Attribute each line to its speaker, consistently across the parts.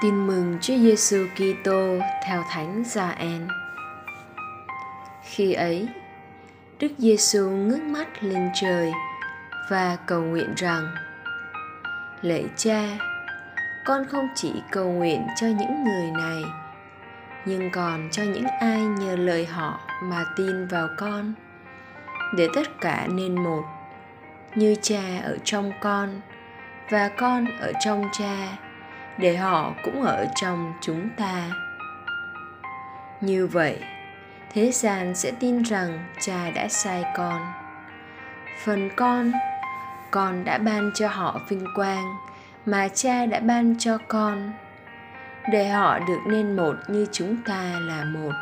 Speaker 1: Tin mừng Chúa Giêsu Kitô theo Thánh Gioan. Khi ấy, Đức Giêsu ngước mắt lên trời và cầu nguyện rằng: Lạy Cha, con không chỉ cầu nguyện cho những người này, nhưng còn cho những ai nhờ lời họ mà tin vào con, để tất cả nên một, như Cha ở trong con và con ở trong Cha để họ cũng ở trong chúng ta. Như vậy, thế gian sẽ tin rằng cha đã sai con. Phần con con đã ban cho họ vinh quang mà cha đã ban cho con. Để họ được nên một như chúng ta là một.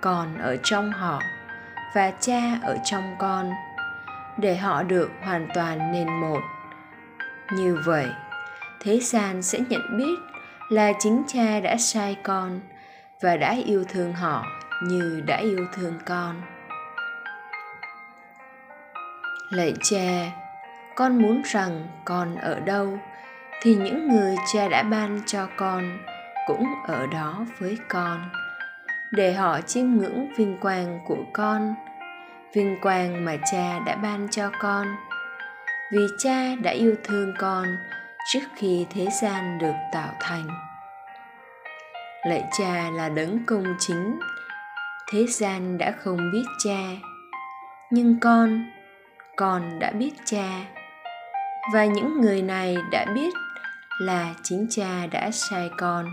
Speaker 1: Con ở trong họ và cha ở trong con. Để họ được hoàn toàn nên một. Như vậy thế gian sẽ nhận biết là chính cha đã sai con và đã yêu thương họ như đã yêu thương con. Lạy cha, con muốn rằng con ở đâu thì những người cha đã ban cho con cũng ở đó với con, để họ chiêm ngưỡng vinh quang của con, vinh quang mà cha đã ban cho con. Vì cha đã yêu thương con trước khi thế gian được tạo thành. Lạy cha là đấng công chính. Thế gian đã không biết cha, nhưng con con đã biết cha. Và những người này đã biết là chính cha đã sai con.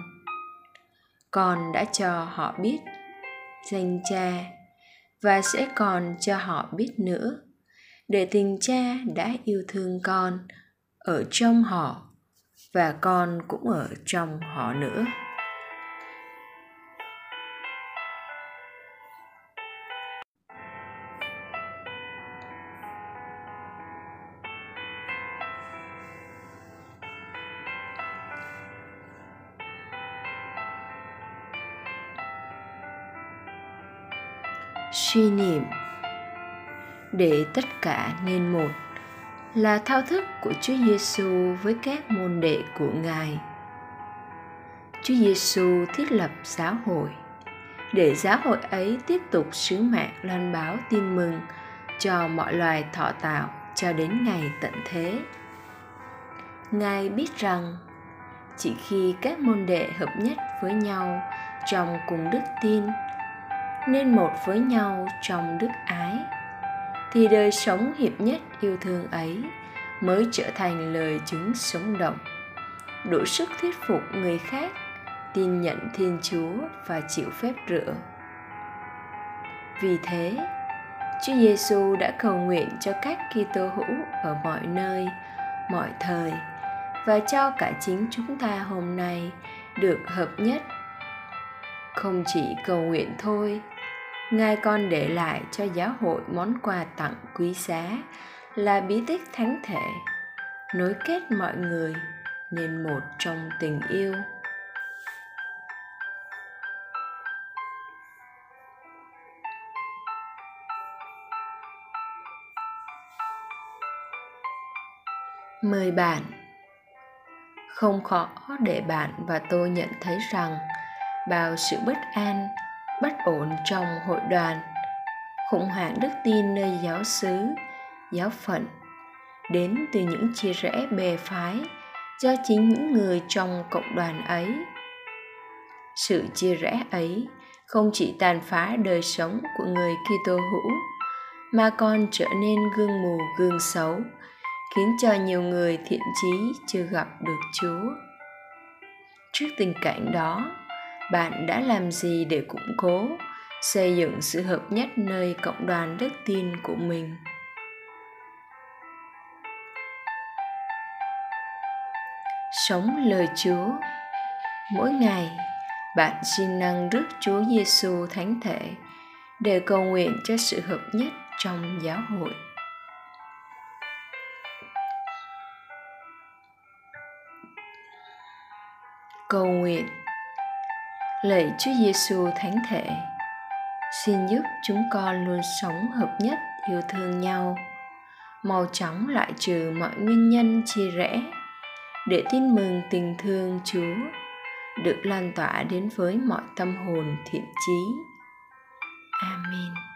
Speaker 1: Con đã cho họ biết danh cha, và sẽ còn cho họ biết nữa, để tình cha đã yêu thương con ở trong họ và con cũng ở trong họ nữa. Suy niệm để tất cả nên một là thao thức của Chúa Giêsu với các môn đệ của Ngài. Chúa Giêsu thiết lập giáo hội, để giáo hội ấy tiếp tục sứ mạng loan báo tin mừng cho mọi loài thọ tạo cho đến ngày tận thế. Ngài biết rằng, chỉ khi các môn đệ hợp nhất với nhau trong cùng đức tin, nên một với nhau trong đức ái thì đời sống hiệp nhất yêu thương ấy mới trở thành lời chứng sống động đủ sức thuyết phục người khác tin nhận thiên chúa và chịu phép rửa vì thế Chúa Giêsu đã cầu nguyện cho các Kitô hữu ở mọi nơi, mọi thời và cho cả chính chúng ta hôm nay được hợp nhất. Không chỉ cầu nguyện thôi, Ngài còn để lại cho giáo hội món quà tặng quý giá là bí tích thánh thể, nối kết mọi người nên một trong tình yêu. Mời bạn Không khó để bạn và tôi nhận thấy rằng bao sự bất an bất ổn trong hội đoàn khủng hoảng đức tin nơi giáo xứ giáo phận đến từ những chia rẽ bè phái do chính những người trong cộng đoàn ấy sự chia rẽ ấy không chỉ tàn phá đời sống của người Kitô hữu mà còn trở nên gương mù gương xấu khiến cho nhiều người thiện chí chưa gặp được Chúa. Trước tình cảnh đó, bạn đã làm gì để củng cố xây dựng sự hợp nhất nơi cộng đoàn đức tin của mình sống lời Chúa. Mỗi ngày, bạn xin năng rước Chúa Giêsu thánh thể để cầu nguyện cho sự hợp nhất trong giáo hội. Cầu nguyện Lạy Chúa Giêsu thánh thể, xin giúp chúng con luôn sống hợp nhất yêu thương nhau, mau chóng loại trừ mọi nguyên nhân chia rẽ để tin mừng tình thương Chúa được lan tỏa đến với mọi tâm hồn thiện trí. amen